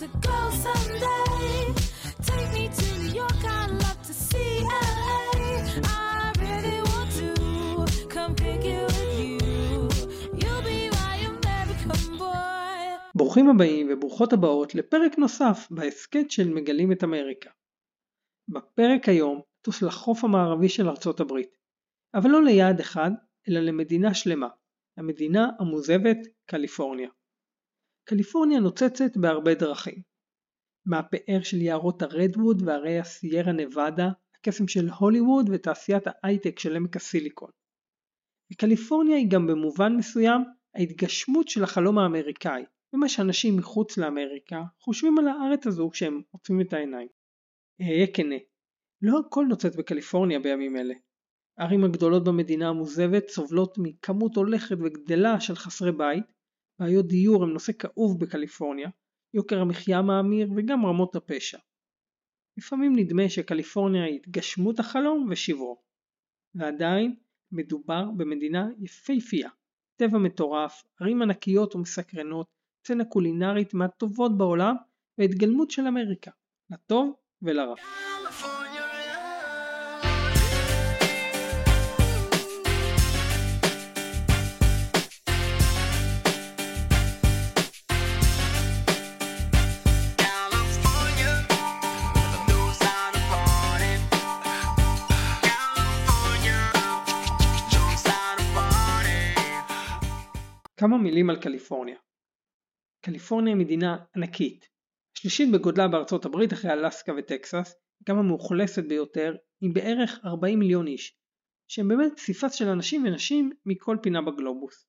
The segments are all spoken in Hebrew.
to go someday. Take me to New York, I'd love to see LA. I really want to come pick you with you. You'll be my American boy. ברוכים הבאים וברוכות הבאות לפרק נוסף בהסכת של מגלים את אמריקה. בפרק היום טוס לחוף המערבי של ארצות הברית, אבל לא ליעד אחד, אלא למדינה שלמה, המדינה המוזבת קליפורניה. קליפורניה נוצצת בהרבה דרכים. מהפאר של יערות הרדווד והרי הסיירה נבדה, הקסם של הוליווד ותעשיית ההייטק של עמק הסיליקון. וקליפורניה היא גם במובן מסוים ההתגשמות של החלום האמריקאי, ומה שאנשים מחוץ לאמריקה חושבים על הארץ הזו כשהם עוצמים את העיניים. אהיה כנה, לא הכל נוצץ בקליפורניה בימים אלה. הערים הגדולות במדינה המוזבת סובלות מכמות הולכת וגדלה של חסרי בית, בעיות דיור הם נושא כאוב בקליפורניה, יוקר המחיה מאמיר וגם רמות הפשע. לפעמים נדמה שקליפורניה היא התגשמות החלום ושברו. ועדיין מדובר במדינה יפהפייה, טבע מטורף, ערים ענקיות ומסקרנות, סצנה קולינרית מהטובות בעולם והתגלמות של אמריקה, לטוב ולרע. כמה מילים על קליפורניה. קליפורניה היא מדינה ענקית, השלישית בגודלה בארצות הברית אחרי אלסקה וטקסס, גם המאוכלסת ביותר, עם בערך 40 מיליון איש, שהם באמת פסיפס של אנשים ונשים מכל פינה בגלובוס.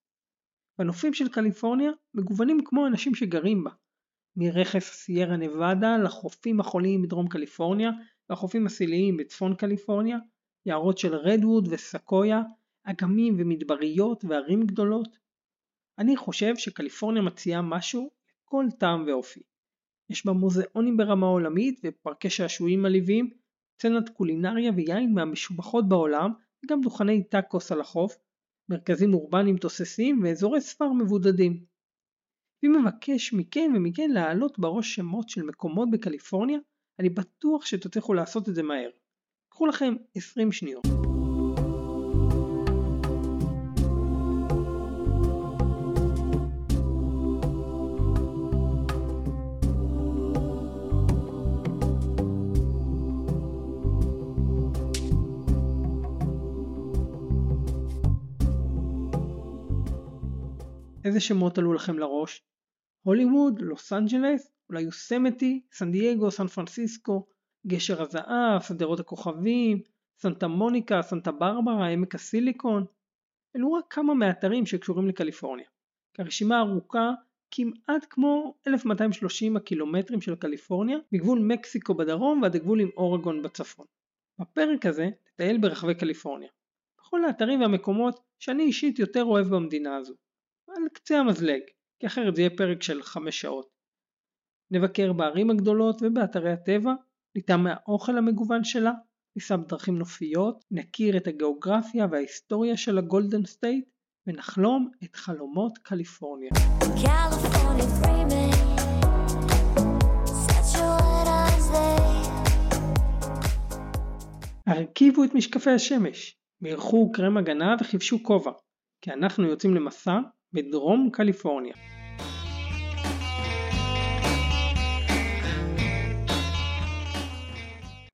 והנופים של קליפורניה מגוונים כמו האנשים שגרים בה, מרכס סיירה נבדה לחופים החוליים בדרום קליפורניה והחופים הסיליים בצפון קליפורניה, יערות של רדווד וסקויה, אגמים ומדבריות וערים גדולות. אני חושב שקליפורניה מציעה משהו לכל טעם ואופי. יש בה מוזיאונים ברמה עולמית ופארקי שעשועים מלהיבים, סצנת קולינריה ויין מהמשובחות בעולם, וגם דוכני טאקוס על החוף, מרכזים אורבניים תוססים ואזורי ספר מבודדים. ואם מבקש מכם ומכן להעלות בראש שמות של מקומות בקליפורניה, אני בטוח שתצליחו לעשות את זה מהר. קחו לכם 20 שניות. איזה שמות עלו לכם לראש? הוליווד, לוס אנג'לס, אולי יוסמתי, סן דייגו, סן פרנסיסקו, גשר הזהב, שדרות הכוכבים, סנטה מוניקה, סנטה ברברה, עמק הסיליקון. אלו רק כמה מהאתרים שקשורים לקליפורניה. הרשימה ארוכה כמעט כמו 1230 הקילומטרים של קליפורניה מגבול מקסיקו בדרום ועד הגבול עם אורגון בצפון. בפרק הזה נטייל ברחבי קליפורניה. בכל האתרים והמקומות שאני אישית יותר אוהב במדינה הזו. על קצה המזלג, כי אחרת זה יהיה פרק של 5 שעות. נבקר בערים הגדולות ובאתרי הטבע, ניתן מהאוכל המגוון שלה, ניסע בדרכים נופיות, נכיר את הגיאוגרפיה וההיסטוריה של הגולדן סטייט, ונחלום את חלומות קליפורניה. הרכיבו את משקפי השמש, בירכו קרם הגנה וחיפשו כובע, כי אנחנו יוצאים למסע בדרום קליפורניה.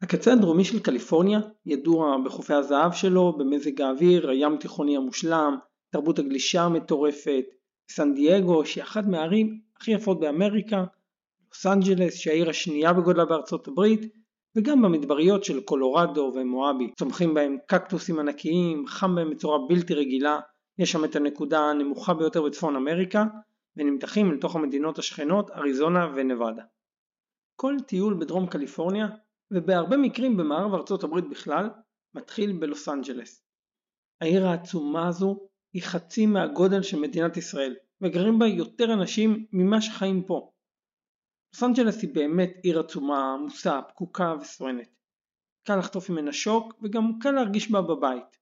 הקצה הדרומי של קליפורניה ידוע בחופי הזהב שלו, במזג האוויר, הים תיכוני המושלם, תרבות הגלישה המטורפת, סן דייגו שהיא אחת מהערים הכי יפות באמריקה, לוס אנג'לס שהיא העיר השנייה בגודלה בארצות הברית, וגם במדבריות של קולורדו ומואבי, צומחים בהם קקטוסים ענקיים, חם בהם בצורה בלתי רגילה, יש שם את הנקודה הנמוכה ביותר בצפון אמריקה, ונמתחים לתוך המדינות השכנות אריזונה ונבדה. כל טיול בדרום קליפורניה, ובהרבה מקרים במערב ארצות הברית בכלל, מתחיל בלוס אנג'לס. העיר העצומה הזו היא חצי מהגודל של מדינת ישראל, וגרים בה יותר אנשים ממה שחיים פה. לוס אנג'לס היא באמת עיר עצומה, עמוסה, פקוקה וסואנת. קל לחטוף ממנה שוק, וגם קל להרגיש בה בבית.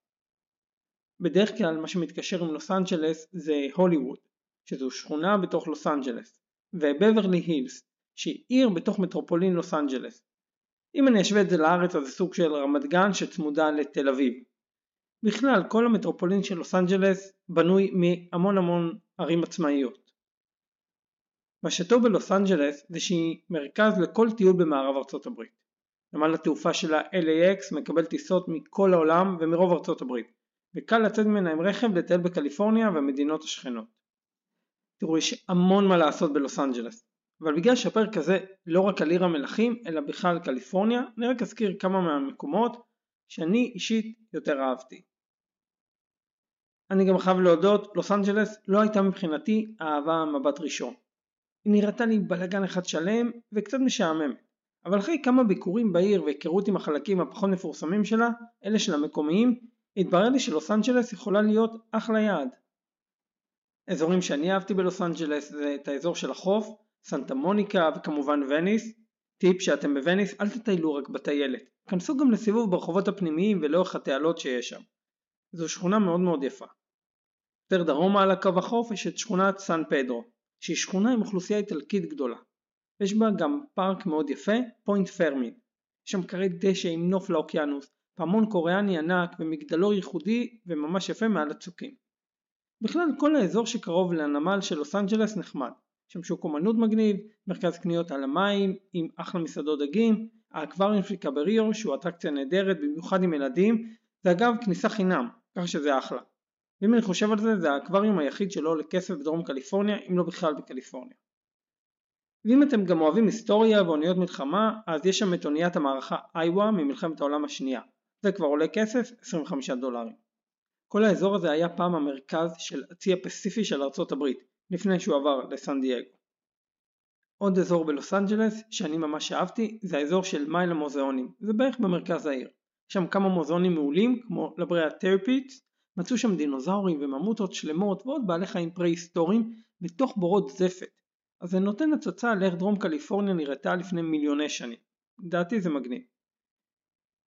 בדרך כלל מה שמתקשר עם לוס אנג'לס זה הוליווד, שזו שכונה בתוך לוס אנג'לס, ובברלי הילס, שהיא עיר בתוך מטרופולין לוס אנג'לס. אם אני אשווה את זה לארץ אז זה סוג של רמת גן שצמודה לתל אביב. בכלל כל המטרופולין של לוס אנג'לס בנוי מהמון המון ערים עצמאיות. מה שטוב בלוס אנג'לס זה שהיא מרכז לכל טיול במערב ארצות הברית. נמל התעופה שלה LAX מקבל טיסות מכל העולם ומרוב ארצות הברית, וקל לצאת ממנה עם רכב לטייל בקליפורניה והמדינות השכנות. תראו, יש המון מה לעשות בלוס אנג'לס, אבל בגלל שהפרק הזה לא רק על עיר המלכים, אלא בכלל קליפורניה, אני רק אזכיר כמה מהמקומות שאני אישית יותר אהבתי. אני גם חייב להודות, לוס אנג'לס לא הייתה מבחינתי אהבה ממבט ראשון. היא נראתה לי בלאגן אחד שלם וקצת משעמם. אבל אחרי כמה ביקורים בעיר והיכרות עם החלקים הפחות מפורסמים שלה, אלה של המקומיים, התברר לי שלוס אנג'לס יכולה להיות אחלה יעד. אזורים שאני אהבתי בלוס אנג'לס זה את האזור של החוף, סנטה מוניקה וכמובן וניס. טיפ שאתם בווניס אל תטיילו רק בטיילת, כנסו גם לסיבוב ברחובות הפנימיים ולאורך התעלות שיש שם. זו שכונה מאוד מאוד יפה. יותר דרומה על הקו החוף יש את שכונת סן פדרו, שהיא שכונה עם אוכלוסייה איטלקית גדולה. יש בה גם פארק מאוד יפה, פוינט פרמין. יש שם כרי דשא עם נוף לאוקיינוס, פעמון קוריאני ענק ומגדלור ייחודי וממש יפה מעל הצוקים. בכלל כל האזור שקרוב לנמל של לוס אנג'לס נחמד. שם שוק אומנות מגניב, מרכז קניות על המים עם אחלה מסעדות דגים, האקווריום של קבריו שהוא אטרקציה נהדרת במיוחד עם ילדים, זה אגב כניסה חינם, ככה שזה אחלה. ואם אני חושב על זה, זה האקווריום היחיד שלא עולה כסף בדרום קליפורניה, אם לא בכלל בקליפורניה. ואם אתם גם אוהבים היסטוריה ואוניות מלחמה, אז יש שם את אוניית המערכה איווה ממלחמת העולם השנייה. זה כבר עולה כסף 25 דולרים. כל האזור הזה היה פעם המרכז של הצי הפסיפי של ארצות הברית, לפני שהוא עבר לסן דייגו. עוד אזור בלוס אנג'לס שאני ממש אהבתי זה האזור של מייל המוזיאונים, זה בערך במרכז העיר. יש שם כמה מוזיאונים מעולים כמו לבריאה טרפיץ, מצאו שם דינוזאורים וממוטות שלמות ועוד בעלי חיים פרה-היסטוריים בתוך בורות זפת. אז זה נותן הצצה על איך דרום קליפורניה נראתה לפני מיליוני שנים. לדעתי זה מגניב.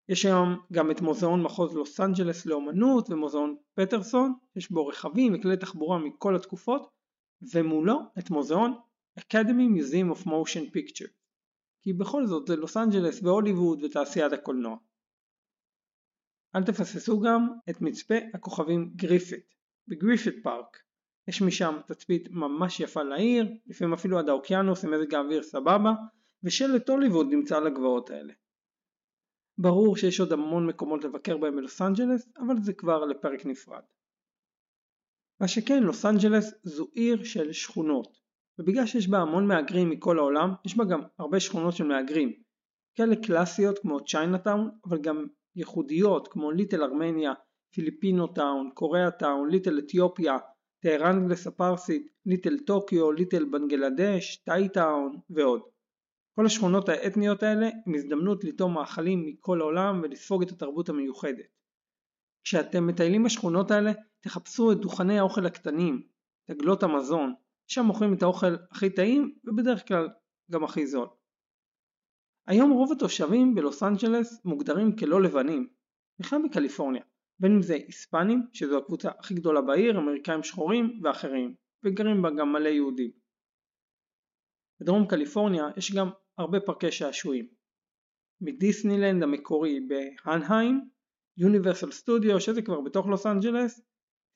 יש היום גם את מוזיאון מחוז לוס אנג'לס לאומנות ומוזיאון פטרסון, יש בו רכבים וכלי תחבורה מכל התקופות, ומולו את מוזיאון Academy Museum of Motion Picture. כי בכל זאת זה לוס אנג'לס והוליווד ותעשיית הקולנוע. אל תפספסו גם את מצפה הכוכבים גריפית, בגריפית פארק. יש משם תצפית ממש יפה לעיר, לפעמים אפילו עד האוקיינוס אם מזג האוויר סבבה, ושלט הוליווד נמצא על הגבעות האלה. ברור שיש עוד המון מקומות לבקר בהם בלוס אנג'לס, אבל זה כבר לפרק נפרד. מה שכן, לוס אנג'לס זו עיר של שכונות, ובגלל שיש בה המון מהגרים מכל העולם, יש בה גם הרבה שכונות של מהגרים, כאלה קלאסיות כמו צ'יינאטאון, אבל גם ייחודיות כמו ליטל ארמניה, פיליפינו טאון, קוריאה טאון, ליטל אתיופיה, טהרנג'לס הפרסית, ליטל טוקיו, ליטל בנגלדש, טאי טאון ועוד. כל השכונות האתניות האלה הם הזדמנות לטעום מאכלים מכל העולם ולספוג את התרבות המיוחדת. כשאתם מטיילים בשכונות האלה תחפשו את דוכני האוכל הקטנים, את עגלות המזון, שם מוכרים את האוכל הכי טעים ובדרך כלל גם הכי זול. היום רוב התושבים בלוס אנג'לס מוגדרים כלא לבנים, בכלל בקליפורניה, בין אם זה היספנים, שזו הקבוצה הכי גדולה בעיר, אמריקאים שחורים ואחרים, וגרים בה גם מלא יהודים. בדרום קליפורניה יש גם הרבה פארקי שעשועים. מדיסנילנד המקורי בהנהיים, Universal Studio שזה כבר בתוך לוס אנג'לס,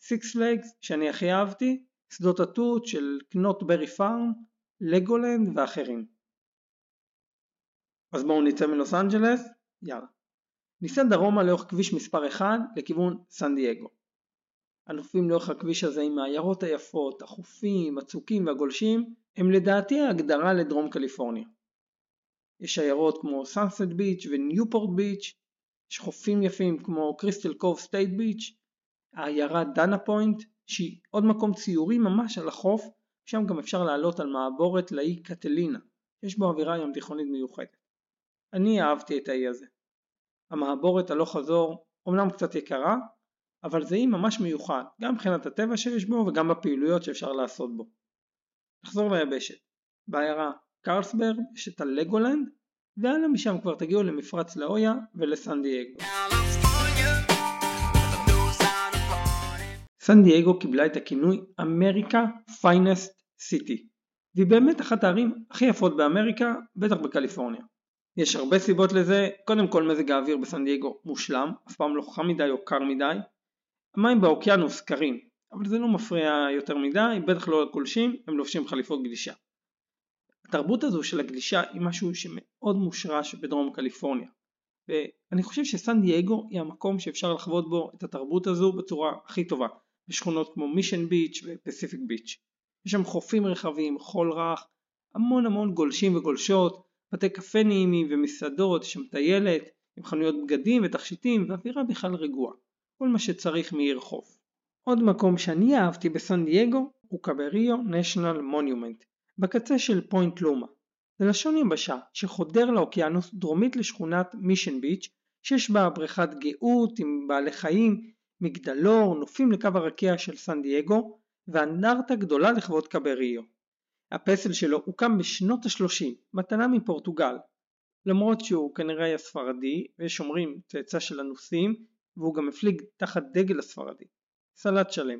Six Flags שאני הכי אהבתי, שדות התות של Knott's Berry Farm, Legoland ואחרים. אז בואו נצא מלוס אנג'לס, יאללה. ניסע דרומה לאורך כביש מספר 1 לכיוון סן דייגו. הנופים לאורך הכביש הזה עם העיירות היפות, החופים, הצוקים והגולשים, הם לדעתי ההגדרה לדרום קליפורניה. יש עיירות כמו סאנסט ביץ' וניופורט ביץ', יש חופים יפים כמו Crystal Cove State Beach, העיירה דנה פוינט, שהיא עוד מקום ציורי ממש על החוף, שם גם אפשר לעלות על מעבורת לאי קטלינה, יש בו אווירה ים תיכונית מיוחדת. אני אהבתי את האי הזה. המעבורת הלוך חזור אומנם קצת יקרה, אבל זה אי ממש מיוחד, גם מבחינת הטבע שיש בו וגם בפעילויות שאפשר לעשות בו. נחזור ליבשת. בעיירה קרלסבד יש את ה Legoland, והלאה משם כבר תגיעו למפרץ לה הויה ולסן דייגו. סן דייגו קיבלה את הכינוי America's Finest City. והיא באמת אחת הערים הכי יפות באמריקה, בטח בקליפורניה. יש הרבה סיבות לזה, קודם כל מזג האוויר בסן דייגו מושלם, אף פעם לא חם מדי או קר מדי. המים באוקיינוס קרים, אבל זה לא מפריע יותר מדי, בטח לא לגולשים, הם לובשים חליפות גלישה. התרבות הזו של הגלישה היא משהו שמאוד מושרש בדרום קליפורניה. ואני חושב שסן דייגו היא המקום שאפשר לחוות בו את התרבות הזו בצורה הכי טובה, בשכונות כמו מישן ביץ' ופסיפיק ביץ'. יש שם חופים רחבים, חול רך, המון המון גולשים וגולשות, בתי קפה נעימים ומסעדות, יש שם טיילת, עם חנויות בגדים ותכשיטים ואווירה בכלל רגועה. כל מה שצריך מעיר חוף. עוד מקום שאני אהבתי בסן דייגו הוא Cabrillo National Monument, בקצה של פוינט לומה. זה לשון יבשה שחודרת לאוקיינוס דרומית לשכונת מישן ביץ' שיש בה בריכת גאות עם בעלי חיים, מגדלור, נופים לקו הרקיע של סן דייגו ואנדרטה גדולה לכבוד קבריו. הפסל שלו הוקם בשנות ה-30, מתנה מפורטוגל. למרות שהוא כנראה היה ספרדי, ויש אומרים צאצא של אנוסים, והוא גם הפליג תחת דגל הספרדי. סלט שלם.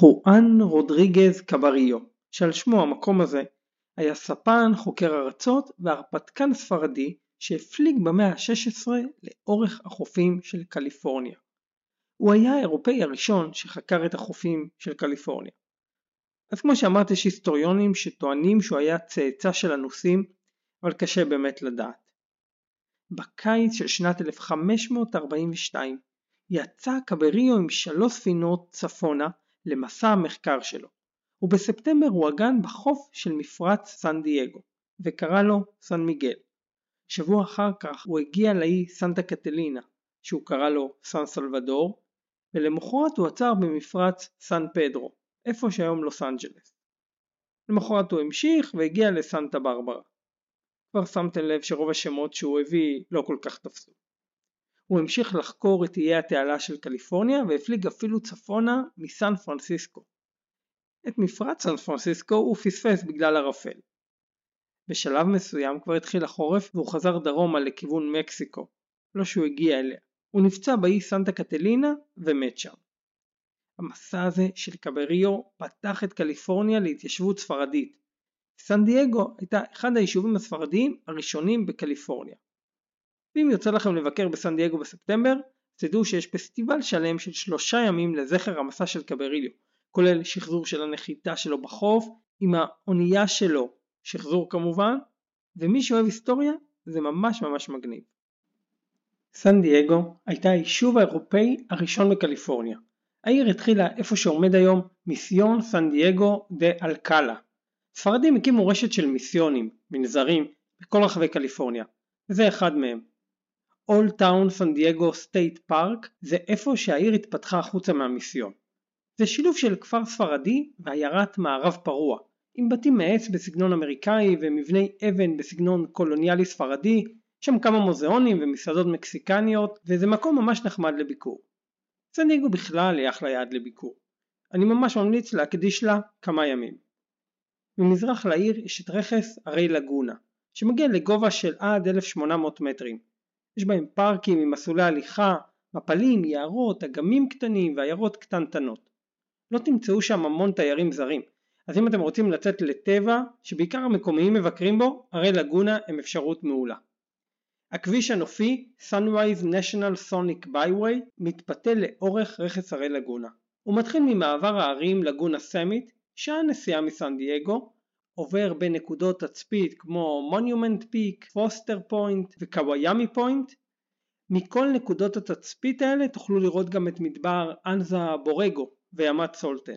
חואן רודריגז קבריו, שעל שמו המקום הזה, היה ספן, חוקר ארצות והרפתקן ספרדי שהפליג במאה ה-16 לאורך החופים של קליפורניה. הוא היה האירופאי הראשון שחקר את החופים של קליפורניה. אז כמו שאמרתי יש היסטוריונים שטוענים שהוא היה צאצא של אנוסים, אבל קשה באמת לדעת. בקיץ של שנת 1542 יצא קבריו עם שלוש ספינות צפונה למסע המחקר שלו, ובספטמבר הוא עגן בחוף של מפרץ סן דייגו, וקרא לו סן מיגל. שבוע אחר כך הוא הגיע לאי סנטה קטלינה, שהוא קרא לו סן סלבדור, ולמחרת הוא עצר במפרץ סן פדרו, איפה שהיום לוס אנג'לס. למחרת הוא המשיך והגיע לסנטה ברברה. כבר שמתם לב שרוב השמות שהוא הביא לא כל כך תפסו. הוא המשיך לחקור את איי התעלה של קליפורניה והפליג אפילו צפונה מסן פרנסיסקו. את מפרץ סן פרנסיסקו הוא פספס בגלל ערפל. בשלב מסוים כבר התחיל החורף והוא חזר דרומה לכיוון מקסיקו, לא שהוא הגיע אליה. הוא נפצע באי סנטה קטלינה ומת שם. המסע הזה של קבריו פתח את קליפורניה להתיישבות ספרדית. סן דייגו הייתה אחד היישובים הספרדיים הראשונים בקליפורניה. ואם יוצא לכם לבקר בסן דייגו בספטמבר, תדעו שיש פסטיבל שלם של שלושה ימים לזכר המסע של קבריליו, כולל שחזור של הנחיתה שלו בחוף, עם האונייה שלו, שחזור כמובן, ומי שאוהב היסטוריה זה ממש ממש מגניב. סן דייגו הייתה היישוב האירופאי הראשון בקליפורניה. העיר התחילה איפה שעומד היום מיסיון סן דייגו דה אלקאלה. ספרדים הקימו רשת של מיסיונים, מנזרים, בכל רחבי קליפורניה, וזה אחד מהם. Old Town San Diego State Park זה איפה שהעיר התפתחה החוצה מהמיסיון. זה שילוב של כפר ספרדי ועיירת מערב פרוע, עם בתים מעץ בסגנון אמריקאי ומבני אבן בסגנון קולוניאלי ספרדי, שם כמה מוזיאונים ומסעדות מקסיקניות, וזה מקום ממש נחמד לביקור. סן דייגו בכלל היא אחלה יעד לביקור. אני ממש ממליץ להקדיש לה כמה ימים. ממזרח לעיר יש את רכס הרי לגונה, שמגיע לגובה של עד 1800 מטרים. יש בהם פארקים עם מסלולי הליכה, מפלים, יערות, אגמים קטנים ועיירות קטנטנות. לא תמצאו שם המון תיירים זרים, אז אם אתם רוצים לצאת לטבע, שבעיקר המקומיים מבקרים בו, הרי לגונה הם אפשרות מעולה. הכביש הנופי Sunrise National Scenic Byway מתפתל לאורך רכס הרי לגונה. הוא מתחיל ממעבר ההרים לגונה סמית, שעה נסיעה מסן דייגו, עובר בין נקודות תצפית כמו Monument Peak, Foster Point ו Kwaaymii Point. מכל נקודות התצפית האלה תוכלו לראות גם את מדבר אנזה בורגו וימת סלטון.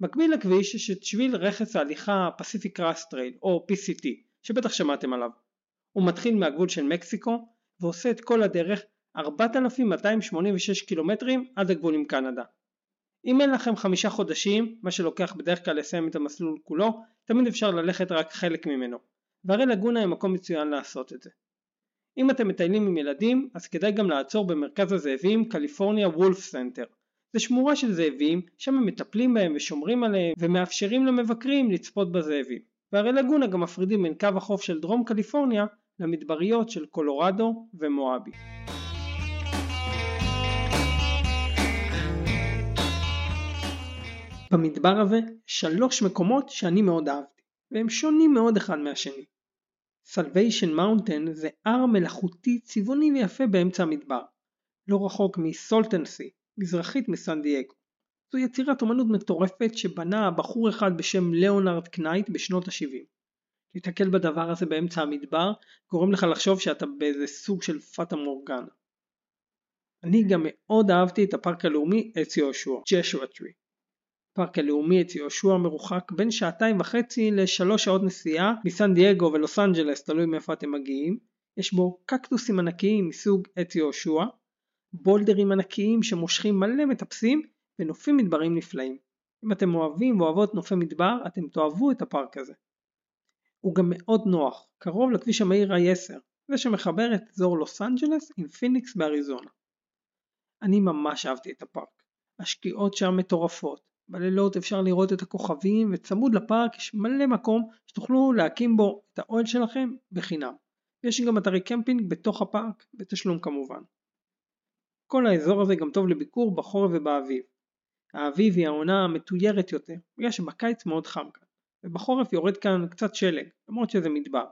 מקביל לכביש יש את שביל רכס ההליכה Pacific Crest Trail או PCT שבטח שמעתם עליו. הוא מתחיל מהגבול של מקסיקו ועושה את כל הדרך 4,286 קילומטרים עד הגבול עם קנדה. אם אין לכם חמישה חודשים, מה שלוקח בדרך כלל לסיים את המסלול כולו, תמיד אפשר ללכת רק חלק ממנו, והרי לגונה היא מקום מצוין לעשות את זה. אם אתם מטיילים עם ילדים, אז כדאי גם לעצור במרכז הזאבים California Wolf Center. זה שמורה של זאבים, שם הם מטפלים בהם ושומרים עליהם, ומאפשרים למבקרים לצפות בזאבים. והרי לגונה גם מפרידים בין קו החוף של דרום קליפורניה למדבריות של קולורדו ומואבי. במדבר הזה שלוש מקומות שאני מאוד אהבתי, והם שונים מאוד אחד מהשני. Salvation Mountain זה הר מלאכותי צבעוני ויפה באמצע המדבר, לא רחוק מ Salton Sea, מזרחית מסן דייגו. זו יצירת אומנות מטורפת שבנה בחור אחד בשם ליאונרד קנייט בשנות ה-70. להתקל בדבר הזה באמצע המדבר גורם לך לחשוב שאתה באיזה סוג של פאטה מורגנה. אני גם מאוד אהבתי את הפארק הלאומי עץ יהושע, Joshua Tree. הפארק הלאומי עץ יהושע מרוחק בין שעתיים וחצי לשלוש שעות נסיעה מסן דייגו ולוס אנג'לס, תלוי מאיפה אתם מגיעים. יש בו קקטוסים ענקיים מסוג עץ יהושע, בולדרים ענקיים שמושכים מלא מטפסים ונופים מדבריים נפלאים. אם אתם אוהבים ואוהבות נופי מדבר, אתם תאהבו את הפארק הזה. הוא גם מאוד נוח, קרוב לכביש המהיר I-10, זה שמחבר את אזור לוס אנג'לס עם פיניקס באריזונה. אני ממש אהבתי את הפארק. השקיעות שם מטורפות. בלילות אפשר לראות את הכוכבים וצמוד לפארק יש מלא מקום שתוכלו להקים בו את האוהל שלכם בחינם. יש גם אתרי קמפינג בתוך הפארק, בתשלום כמובן. כל האזור הזה גם טוב לביקור בחורף ובאביב. האביב היא העונה המתוירת יותר, בגלל שבקיץ מאוד חם כאן, ובחורף יורד כאן קצת שלג, למרות שזה מדבר.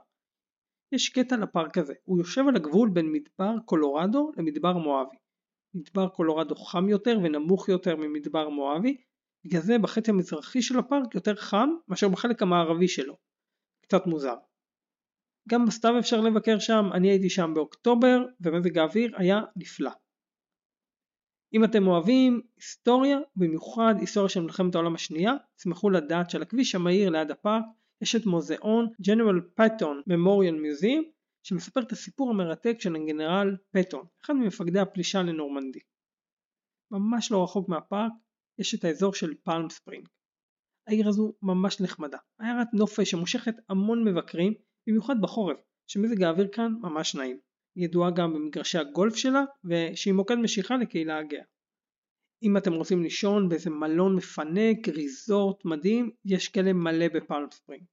יש קטע לפארק הזה, הוא יושב על הגבול בין מדבר קולורדו למדבר מואבי. מדבר קולורדו חם יותר ונמוך יותר ממדבר מואבי, בגלל זה בחצי המזרחי של הפארק יותר חם מאשר בחלק המערבי שלו. קצת מוזר. גם בסתיו אפשר לבקר שם, אני הייתי שם באוקטובר ומזג האוויר היה נפלא. אם אתם אוהבים היסטוריה, במיוחד היסטוריה של מלחמת העולם השנייה, תשמחו לדעת שעל הכביש המהיר ליד הפארק יש את מוזיאון ג'נרל פטון ממוריאל מיוזיאם שמספר את הסיפור המרתק של הגנרל פטון, אחד ממפקדי הפלישה לנורמנדי. ממש לא רחוק מהפארק יש את האזור של פלם ספרינג. העיר הזו ממש נחמדה, עיירת נופש שמושכת המון מבקרים, במיוחד בחורף, שמזג האוויר כאן ממש נעים. היא ידועה גם במגרשי הגולף שלה, ושהיא מוקד משיכה לקהילה הגאה. אם אתם רוצים לישון באיזה מלון מפנק, ריזורט מדהים, יש כאלה מלא בפלם ספרינג.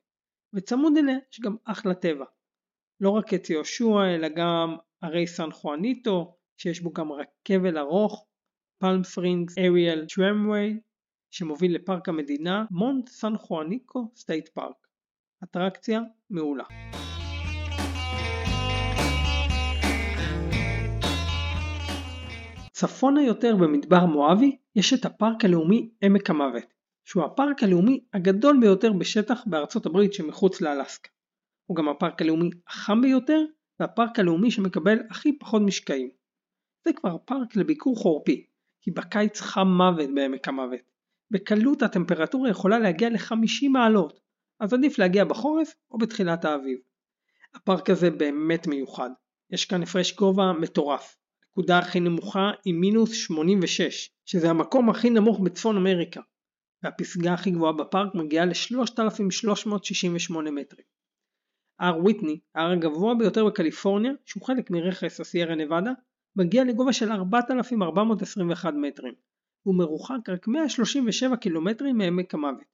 וצמוד אליה יש גם אחלה טבע. לא רק את יהושע, אלא גם הרי סן חואניטו, שיש בו גם רכבל ארוך, Palm Springs Aerial Tramway, שמוביל לפארק המדינה Mount San Jacinto State Park. אטרקציה מעולה. צפונה יותר במדבר מואבי יש את הפארק הלאומי עמק המוות, שהוא הפארק הלאומי הגדול ביותר בשטח בארצות הברית שמחוץ לאלסקה. הוא גם הפארק הלאומי החם ביותר והפארק הלאומי שמקבל הכי פחות משקעים. זה כבר פארק לביקור חורפי, כי בקיץ חם מוות בעמק המוות. בקלות הטמפרטורה יכולה להגיע ל-50 מעלות, אז עדיף להגיע בחורף או בתחילת האביב. הפארק הזה באמת מיוחד, יש כאן הפרש גובה מטורף. הנקודה הכי נמוכה היא מינוס 86, שזה המקום הכי נמוך בצפון אמריקה, והפסגה הכי גבוהה בפארק מגיעה ל-3368 מטרים. הר ויטני, ההר הגבוה ביותר בקליפורניה, שהוא חלק מרכס הסיירה נבדה, מגיע לגובה של 4,421 מטרים, והוא מרוחק רק 137 קילומטרים מעמק המוות.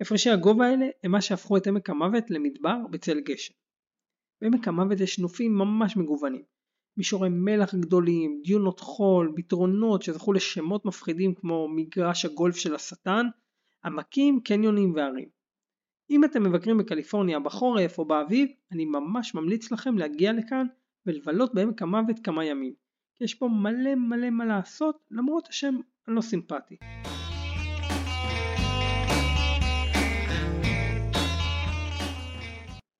הפרשי הגובה האלה הם מה שהפכו את עמק המוות למדבר בצל גשם. בעמק המוות יש נופים ממש מגוונים. מישורי מלח גדולים, דיונות חול, ביטרונות שזכו לשמות מפחידים כמו מגרש הגולף של השטן, עמקים, קניונים והרים. אם אתם מבקרים בקליפורניה בחורף או באביב, אני ממש ממליץ לכם להגיע לכאן ולבלות בעמק המוות כמה ימים. יש פה מלא מלא מה לעשות למרות השם הלא סימפטי.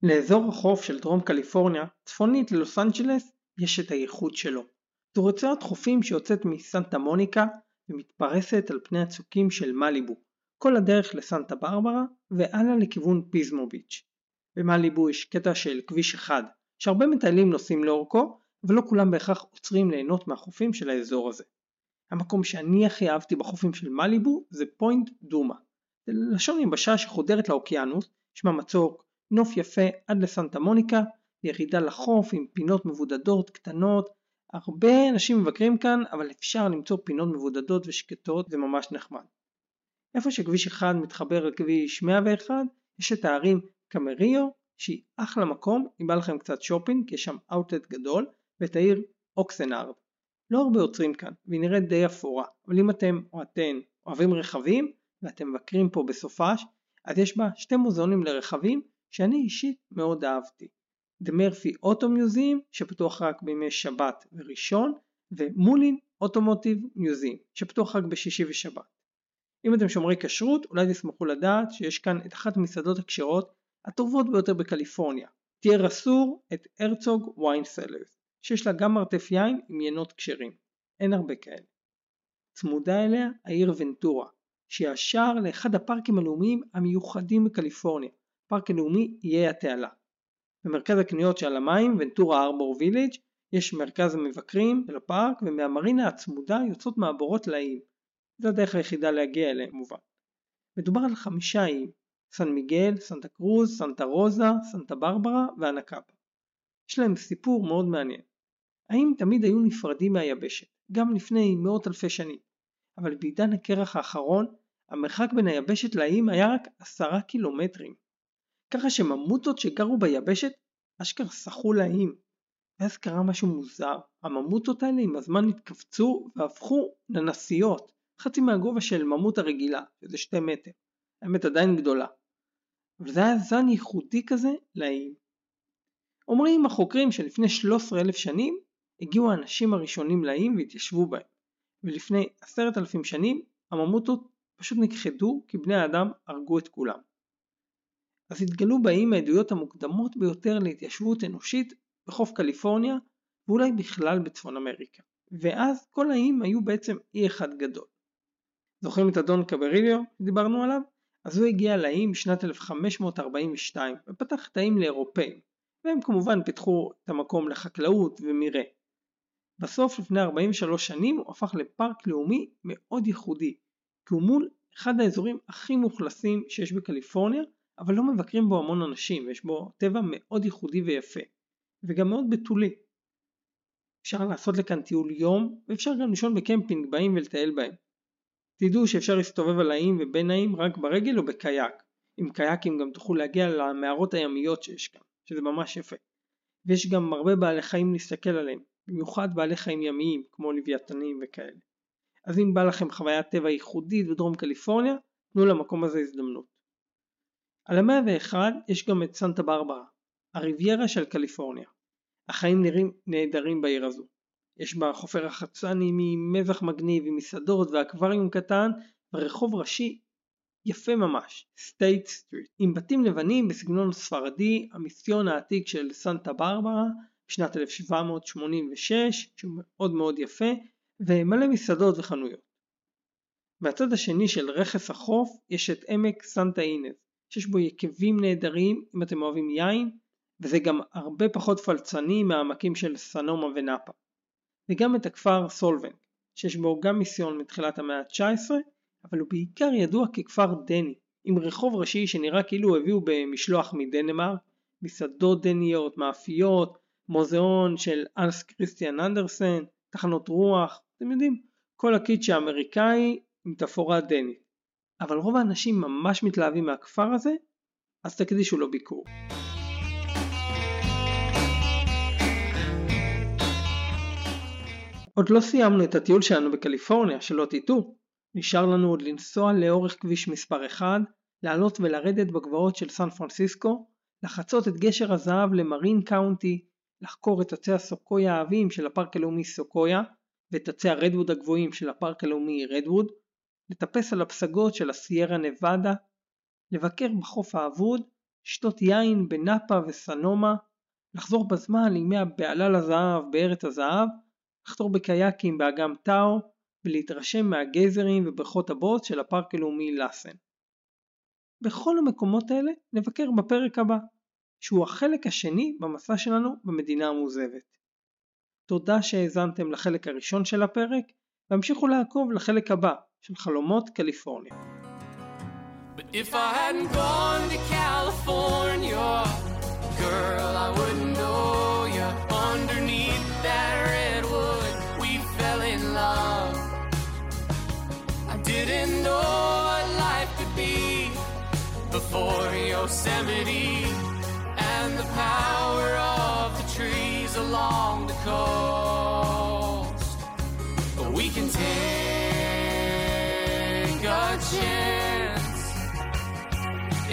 לאזור החוף של דרום קליפורניה, צפונית ללוס אנג'לס, יש את הייחוד שלו. זו רצועת חופים שיוצאת מסנטה מוניקה ומתפרסת על פני הצוקים של מליבו, כל הדרך לסנטה ברברה והלאה לכיוון פיזמו ביץ'. במליבו יש קטע של כביש אחד, שהרבה מטיילים נוסעים לאורכו, אבל לא כולם בהכרח עוצרים ליהנות מהחופים של האזור הזה. המקום שאני הכי אהבתי בחופים של מליבו זה פוינט דומה. זה לשון יבשה שחודרת לאוקיינוס, שמה מצוק, נוף יפה עד לסנטה מוניקה, ירידה לחוף עם פינות מבודדות קטנות. הרבה אנשים מבקרים כאן, אבל אפשר למצוא פינות מבודדות ושקטות, זה ממש נחמד. איפה שכביש 1 מתחבר לכביש 101, יש את הערים קמריו, שהיא אחלה מקום, אם בא לכם קצת שופינג, כי יש שם אאוטלט גדול, ואת העיר אוקסנארד. לא הרבה עוצרים כאן, והיא נראית די אפורה, אבל אם אתם או אתן אוהבים רכבים, ואתם מבקרים פה בסופש, אז יש בה שתי מוזיאונים לרכבים שאני אישית מאוד אהבתי. The Murphy Auto Museum שפתוח רק בימי שבת וראשון ו Mullin Automotive Museum שפתוח רק בשישי ושבת. אם אתם שומרי כשרות אולי תשמחו לדעת שיש כאן את אחת המסעדות הכשרות הטובות ביותר בקליפורניה. Tierra Sur at Herzog Wine Cellars שיש לה גם מרתף יין עם יינות כשרים. אין הרבה כאלה. צמודה אליה העיר ונטורה שהיא השער לאחד הפארקים הלאומיים המיוחדים בקליפורניה, פארק הלאומי איי התעלה. במרכז הקניות שעל המים, ונטורה ארבור וילג', יש מרכז המבקרים של הפארק ומהמרינה הצמודה יוצאות מעבורות לאיים. זו הדרך היחידה להגיע אליהם מובן. מדובר על חמישה איים, סן מיגל, סנטה קרוז, סנטה רוזה, סנטה ברברה ואנקאפה. יש להם סיפור מאוד מעניין. האיים תמיד היו נפרדים מהיבשת, גם לפני מאות אלפי שנים, אבל בעידן הקרח האחרון, המרחק בין היבשת לאיים היה רק עשרה קילומטרים. ככה שממוטות שגרו ביבשת אשכרה סחו לאיים. ואז קרה משהו מוזר, הממוטות האלה עם הזמן התכווצו והפכו לנשיות, חצי מהגובה של ממוט הרגילה, שזה שתי מטר. האמת עדיין גדולה. אבל זה היה זן ייחודי כזה לאיים. אומרים החוקרים שלפני 13 אלף שנים הגיעו האנשים הראשונים לאיים והתיישבו בהם, ולפני עשרת אלפים שנים הממוטות פשוט נכחדו כי בני האדם הרגו את כולם. אז התגלו באיים העדויות המוקדמות ביותר להתיישבות אנושית בחוף קליפורניה ואולי בכלל בצפון אמריקה. ואז כל האיים היו בעצם אי אחד גדול. זוכרים את אדון קבריליו שדיברנו עליו? אז הוא הגיע לאיים בשנת 1542 ופתח את האיים לאירופאים והם כמובן פיתחו את המקום לחקלאות ומרעה. בסוף לפני 43 שנים הוא הפך לפארק לאומי מאוד ייחודי כי הוא מול אחד האזורים הכי מאוכלסים שיש בקליפורניה אבל לא מבקרים בו המון אנשים ויש בו טבע מאוד ייחודי ויפה וגם מאוד בתולי. אפשר לעשות לכאן טיול יום ואפשר גם לישון בקמפינג באים ולטייל בהם. תדעו שאפשר להסתובב על האיים ובין האיים רק ברגל או בקייק. עם קייקים גם תוכלו להגיע למערות הימיות שיש כאן, שזה ממש יפה. ויש גם הרבה בעלי חיים להסתכל עליהם, במיוחד בעלי חיים ימיים כמו לוויתנים וכאלה. אז אם בא לכם חוויית טבע ייחודית בדרום קליפורניה, תנו למקום הזה הזדמנות. על המאה ואחד יש גם את סנטה ברברה, הריביירה של קליפורניה. החיים נראים נהדרים בעיר הזו. יש בה חופי רחצה נעימים, מזח מגניב עם מסעדות ואקווריום קטן ורחוב ראשי יפה ממש, State Street, עם בתים לבנים בסגנון ספרדי, המיסיון העתיק של סנטה ברברה משנת 1786, שהוא מאוד מאוד יפה, ומלא מסעדות וחנויות. מהצד השני של רכס החוף יש את עמק סנטה אינז, שיש בו יקבים נהדרים אם אתם אוהבים יין, וזה גם הרבה פחות פלצני מהעמקים של סנומה ונאפה. וגם את הכפר סולבנג, שיש בו גם מיסיון מתחילת המאה ה-19, אבל הוא בעיקר ידוע ככפר דני, עם רחוב ראשי שנראה כאילו הביאו במשלוח מדנמרק, מסעדות דניות, מאפיות, מוזיאון של אנס כריסטיאן אנדרסן, תחנות רוח, אתם יודעים, כל הקיץ' האמריקאי עם תפאורה דנית. אבל רוב האנשים ממש מתלהבים מהכפר הזה, אז תקדישו לו ביקור. עוד לא סיימנו את הטיול שלנו בקליפורניה, שלא תטעו. נשאר לנו עוד לנסוע לאורך כביש מספר 1, לעלות ולרדת בגבעות של סן פרנסיסקו, לחצות את גשר הזהב למרין קאונטי, לחקור את עצי הסוקויה העבים של הפארק הלאומי סוקויה, ואת עצי הרדווד הגבוהים של הפארק הלאומי רדווד, לטפס על הפסגות של הסיירה נבדה, לבקר בחוף האבוד, לשתות יין בנאפה וסנומה, לחזור בזמן לימי הבעלה לזהב בארץ הזהב, לחתור בקייקים באגם טאו ולהתרשם מהגייזרים ובריכות הבוץ של הפארק הלאומי לאסן. בכל המקומות האלה נבקר בפרק הבא, שהוא החלק השני במסע שלנו במדינה המעוזבת. תודה שהאזנתם לחלק הראשון של הפרק, והמשיכו לעקוב לחלק הבא של חלומות קליפורניה. But if I hadn't gone to California,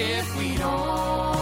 if we don't